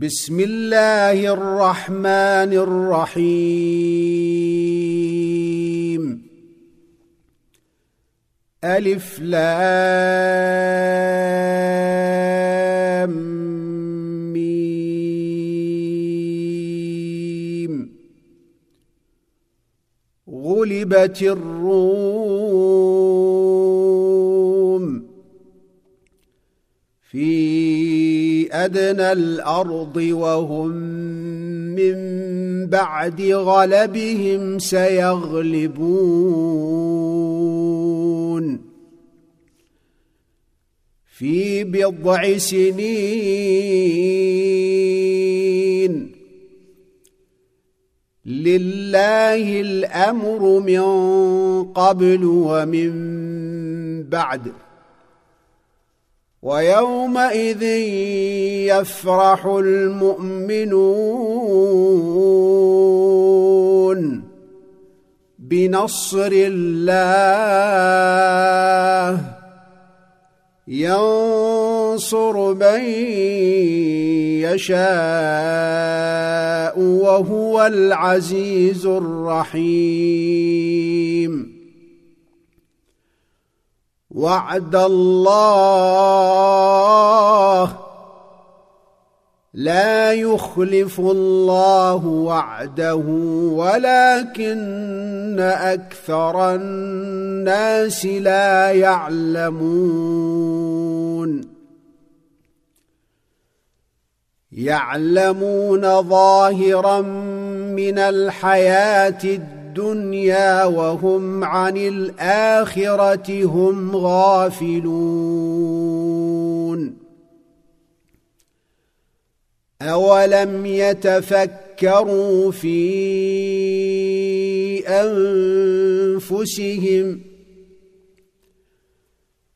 بسم الله الرحمن الرحيم. ألف لام ميم. غلبت الروم في أدنى الأرض وهم من بعد غلبهم سيغلبون. في بضع سنين. لله الأمر من قبل ومن بعد. ويومئذ يفرح المؤمنون بنصر الله. ينصر من يشاء وهو العزيز الرحيم. وعد الله لا يخلف الله وعده ولكن أكثر الناس لا يعلمون. يعلمون ظاهرا من الحياة الدنيا الدنيا وهم عن الآخرة هم غافلون. اولم يتفكروا في انفسهم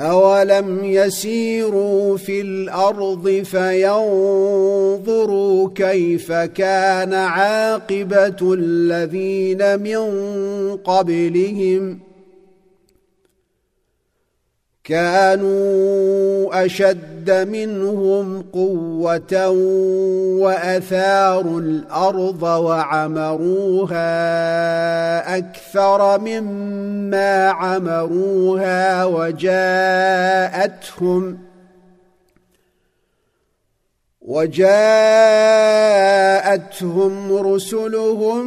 اولم يسيروا في الأرض فينظروا كيف كان عاقبه الذين من قبلهم ۖ كانوا أشد منهم قوة وأثاروا الأرض وعمروها أكثر مما عمروها وجاءتهم وجاءتهم رسلهم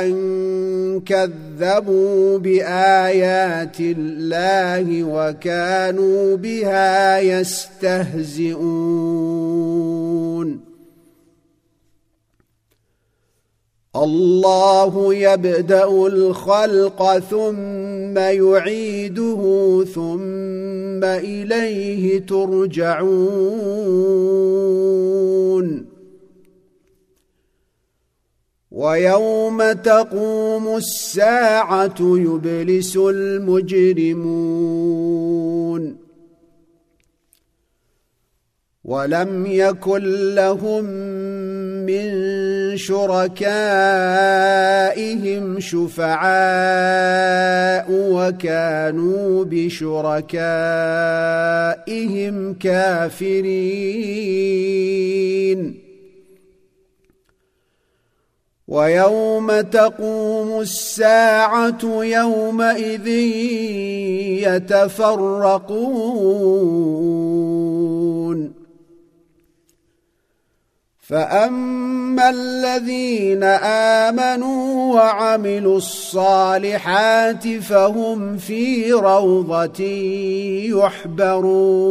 أن كذبوا بآيات الله وكانوا بها يستهزئون. الله يبدأ الخلق ثم يعيده ثم إليه ترجعون. ويوم تقوم الساعة يبلس المجرمون. ولم يكن لهم من شركائهم شفعاء وكانوا بشركائهم كافرين. ويوم تقوم الساعة يومئذ يتفرقون. فأما الذين آمنوا وعملوا الصالحات فهم في روضة يحبرون.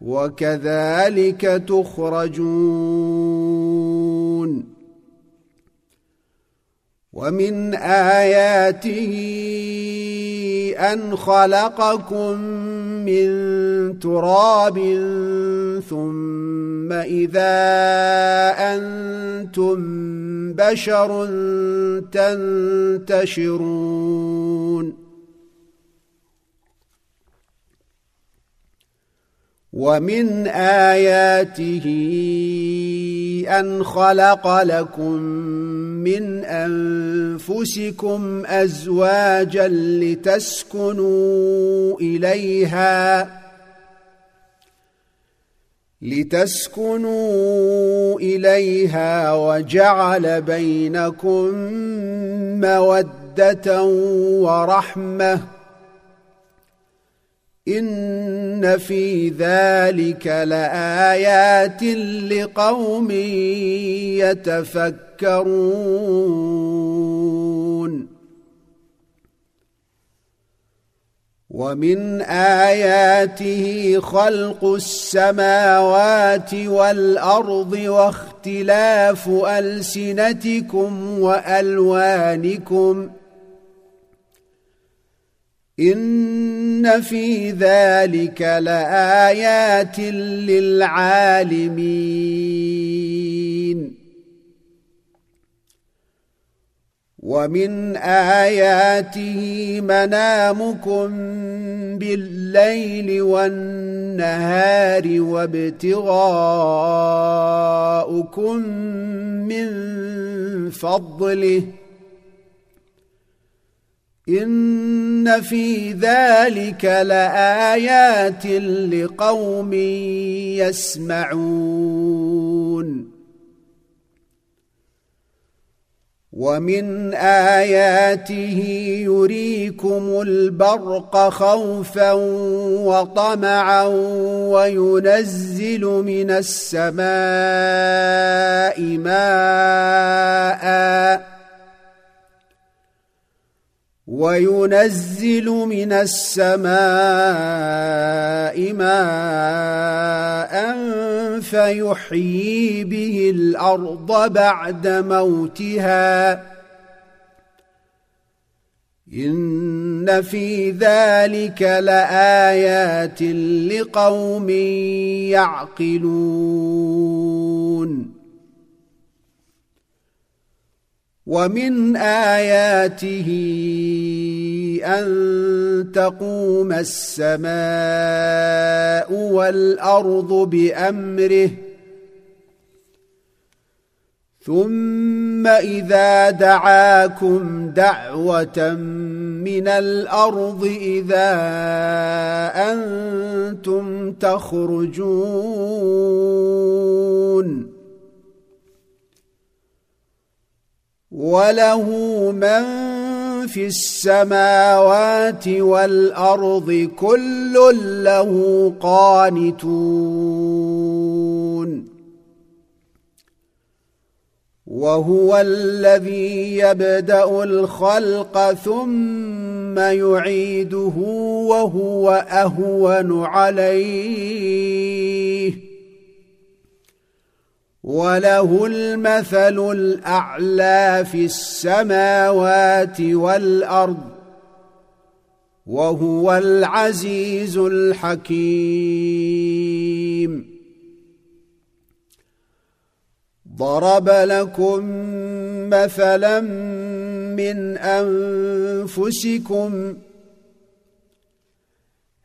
وكذلك تخرجون. ومن آياته أن خلقكم من تراب ثم إذا أنتم بشر تنتشرون. ومن آياته أن خلق لكم من أنفسكم أزواجا لتسكنوا إليها لتسكنوا إليها وجعل بينكم مودة ورحمة إن في ذلك لآيات لقوم يتفكرون. ومن آياته خلق السماوات والأرض واختلاف ألسنتكم وألوانكم إن في ذلك لآيات للعالمين. ومن آياته منامكم بالليل والنهار وابتغاؤكم من فضله. إن في ذلك لآيات لقوم يسمعون. ومن آياته يريكم البرق خوفا وطمعا وينزل من السماء ماء وينزل من السماء ماء فيحيي به الأرض بعد موتها. إن في ذلك لآيات لقوم يعقلون. ومن آياته أن تقوم السماء والأرض بأمره. ثم إذا دعاكم دعوة من الأرض إذا أنتم تخرجون. وله من في السماوات والارض كل له قانتون وهو الذي يبدا الخلق ثم يعيده وهو اهون عليه وله المثل الأعلى في السماوات والأرض وهو العزيز الحكيم. ضرب لكم مثلا من أنفسكم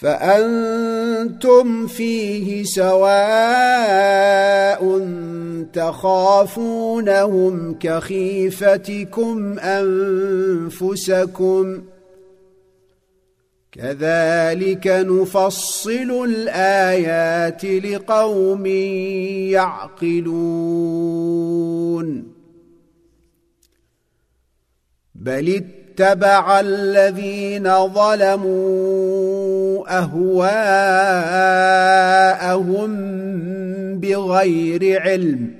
فأنتم فيه سواء تخافونهم كخيفتكم أنفسكم كذلك نفصل الآيات لقوم يعقلون بل اتبع الذين ظلموا أهواءهم بغير علم.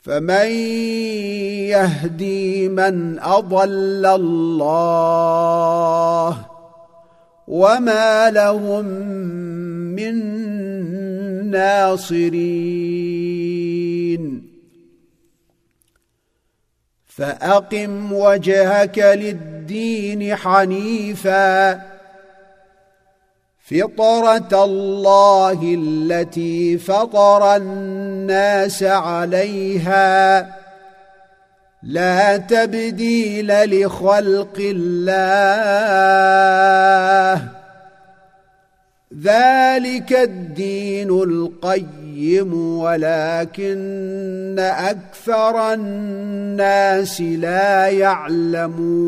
فمن يهدي من أضل الله وما لهم من ناصرين. فأقم وجهك للدين حنيفا. فطرة الله التي فطر الناس عليها. لا تبديل لخلق الله. ذلك الدين القيم ولكن أكثر الناس لا يعلمون.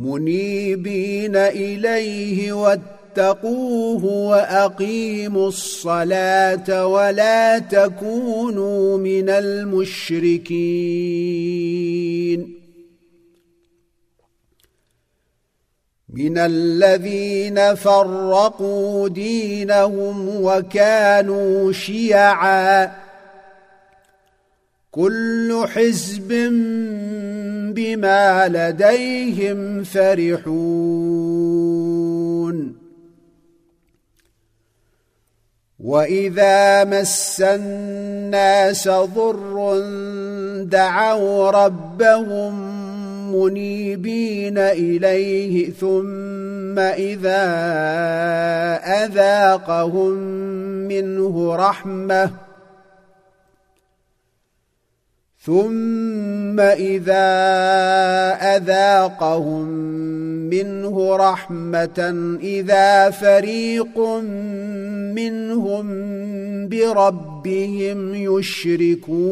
منيبين إليه واتقوه وأقيموا الصلاة ولا تكونوا من المشركين. من الذين فرقوا دينهم وكانوا شيعا كل حزب بما لديهم فرحون واذا مس الناس ضر دعوا ربهم منيبين إليه ثم إذا أذاقهم منه رحمة ثم إذا أذاقهم منه رحمة إذا فريق منهم بربهم يشركون.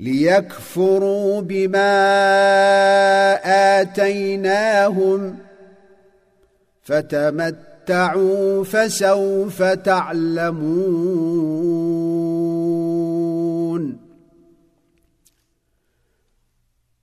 ليكفروا بما آتيناهم فتمتعوا فسوف تعلمون.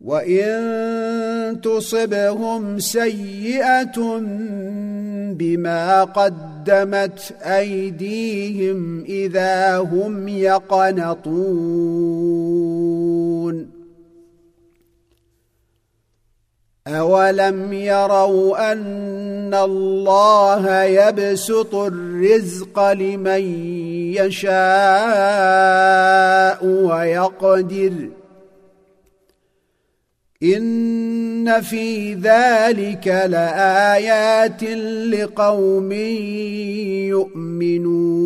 وان تصبهم سيئه بما قدمت ايديهم اذا هم يقنطون اولم يروا ان الله يبسط الرزق لمن يشاء ويقدر إن في ذلك لآيات لقوم يؤمنون.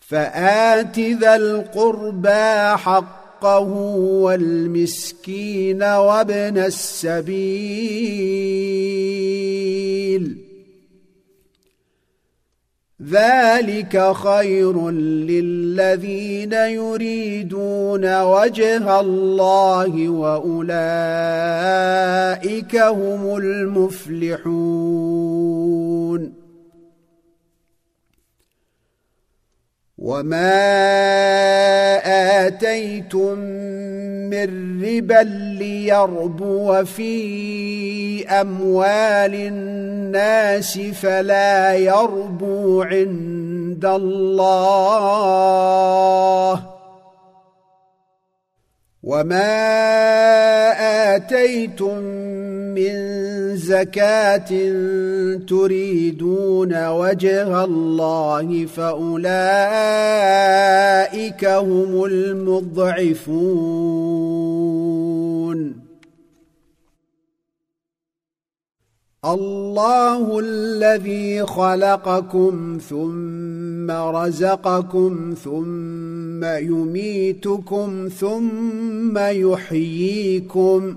فآت ذا القربى حقه والمسكين وابن السبيل. ذلك خير للذين يريدون وجه الله واولئك هم المفلحون وما اتيتم من ربا ليربو في اموال الناس فلا يربو عند الله وما اتيتم من زكاة تريدون وجه الله فأولئك هم المضعفون. الله الذي خلقكم ثم رزقكم ثم يميتكم ثم يحييكم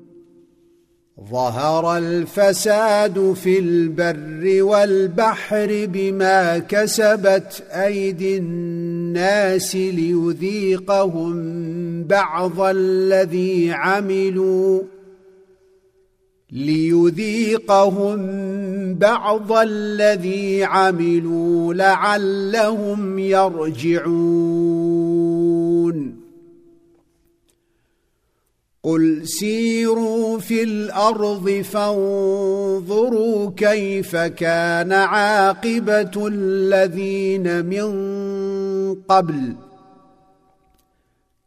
ظهر الفساد في البر والبحر بما كسبت أيدي الناس ليذيقهم بعض الذي عملوا ليذيقهم بعض الذي عملوا لعلهم يرجعون. قل سيروا في الأرض فانظروا كيف كان عاقبه الذين من قبل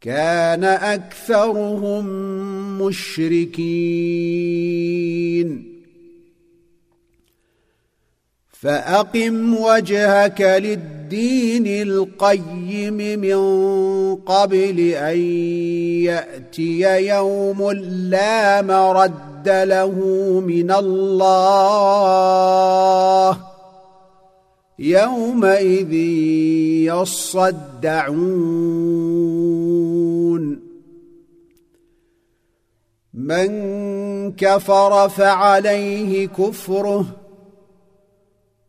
كان اكثرهم مشركين. فاقم وجهك للدين القيم من قبل أن يأتي يوم لا مرد له من الله. يومئذ يصدعون. من كفر فعليه كفره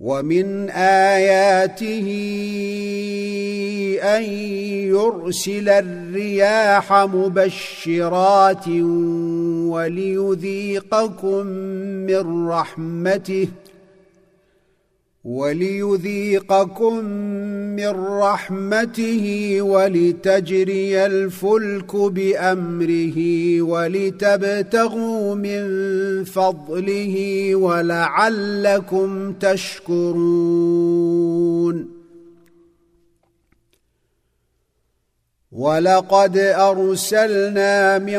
ومن آياته أن يرسل الرياح مبشرات وليذيقكم من رحمته وليذيقكم من رحمته ولتجري الفلك بأمره ولتبتغوا من فضله ولعلكم تشكرون. ولقد أرسلنا من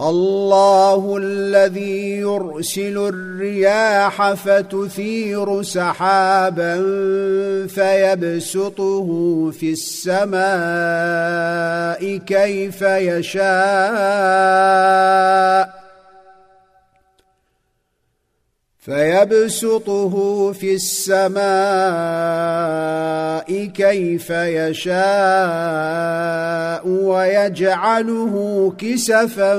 الله الذي يرسل الرياح فتثير سحابا فيبسطه في السماء كيف يشاء. فيبسطه في السماء كيف يشاء ويجعله كسفا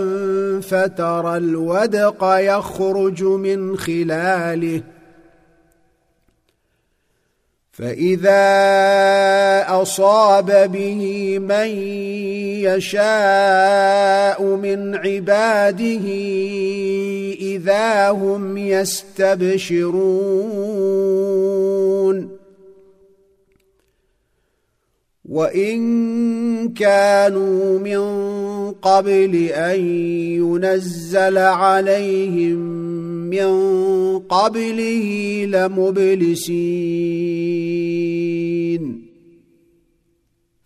فترى الودق يخرج من خلاله فإذا أصاب به من يشاء من عباده إذا هم يستبشرون. وإن كانوا من قبل أن ينزل عليهم من قبله لمبلسين.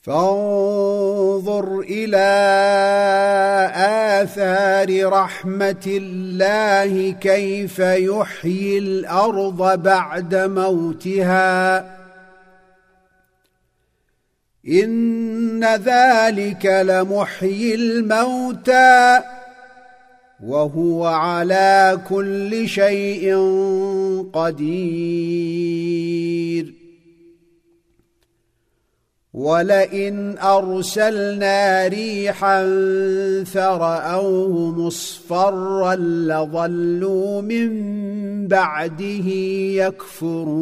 فانظر إلى آثار رحمة الله كيف يحيي الأرض بعد موتها. إن ذلك لمحيي الموتى. وهو على كل شيء قدير. ولئن ارسلنا ريحا فراوه مصفرا لظلوا من بعده يكفرون.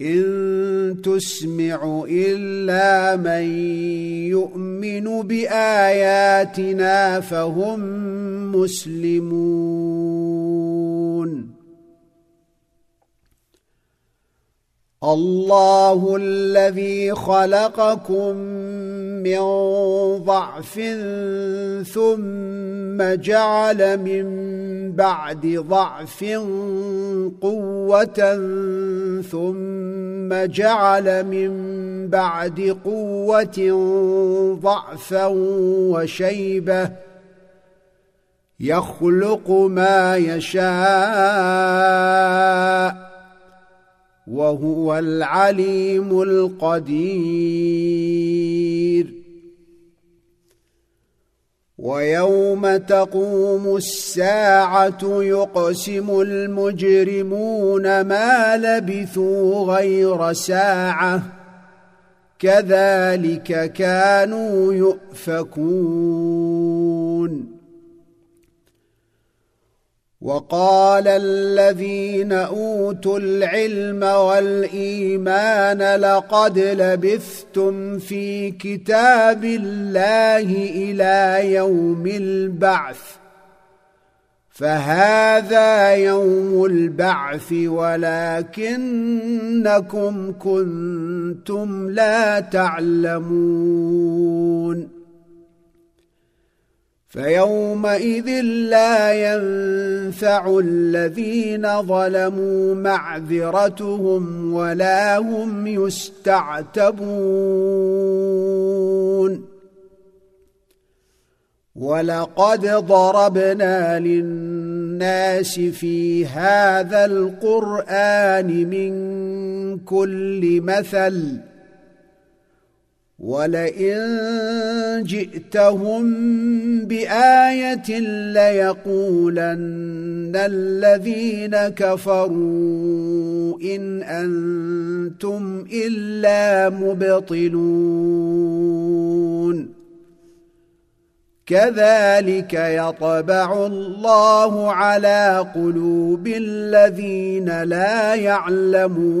إن تسمع إلا من يؤمن بآياتنا فهم مسلمون. الله الذي خلقكم من ضعف ثم جعل من بعد ضعف قوة ثم جعل من بعد قوة ضعفا وشيبة يخلق ما يشاء وهو العليم القدير. ويوم تقوم الساعة يقسم المجرمون ما لبثوا غير ساعة. كذلك كانوا يؤفكون. وقال الذين أوتوا العلم والإيمان لقد لبثتم في كتاب الله إلى يوم البعث فهذا يوم البعث ولكنكم كنتم لا تعلمون فيومئذ لا ينفع الذين ظلموا معذرتهم ولا هم يستعتبون. ولقد ضربنا للناس في هذا القران من كل مثل ولئن جئتهم بآية ليقولن الذين كفروا إن أنتم إلا مبطلون. كذلك يطبع الله على قلوب الذين لا يعلمون.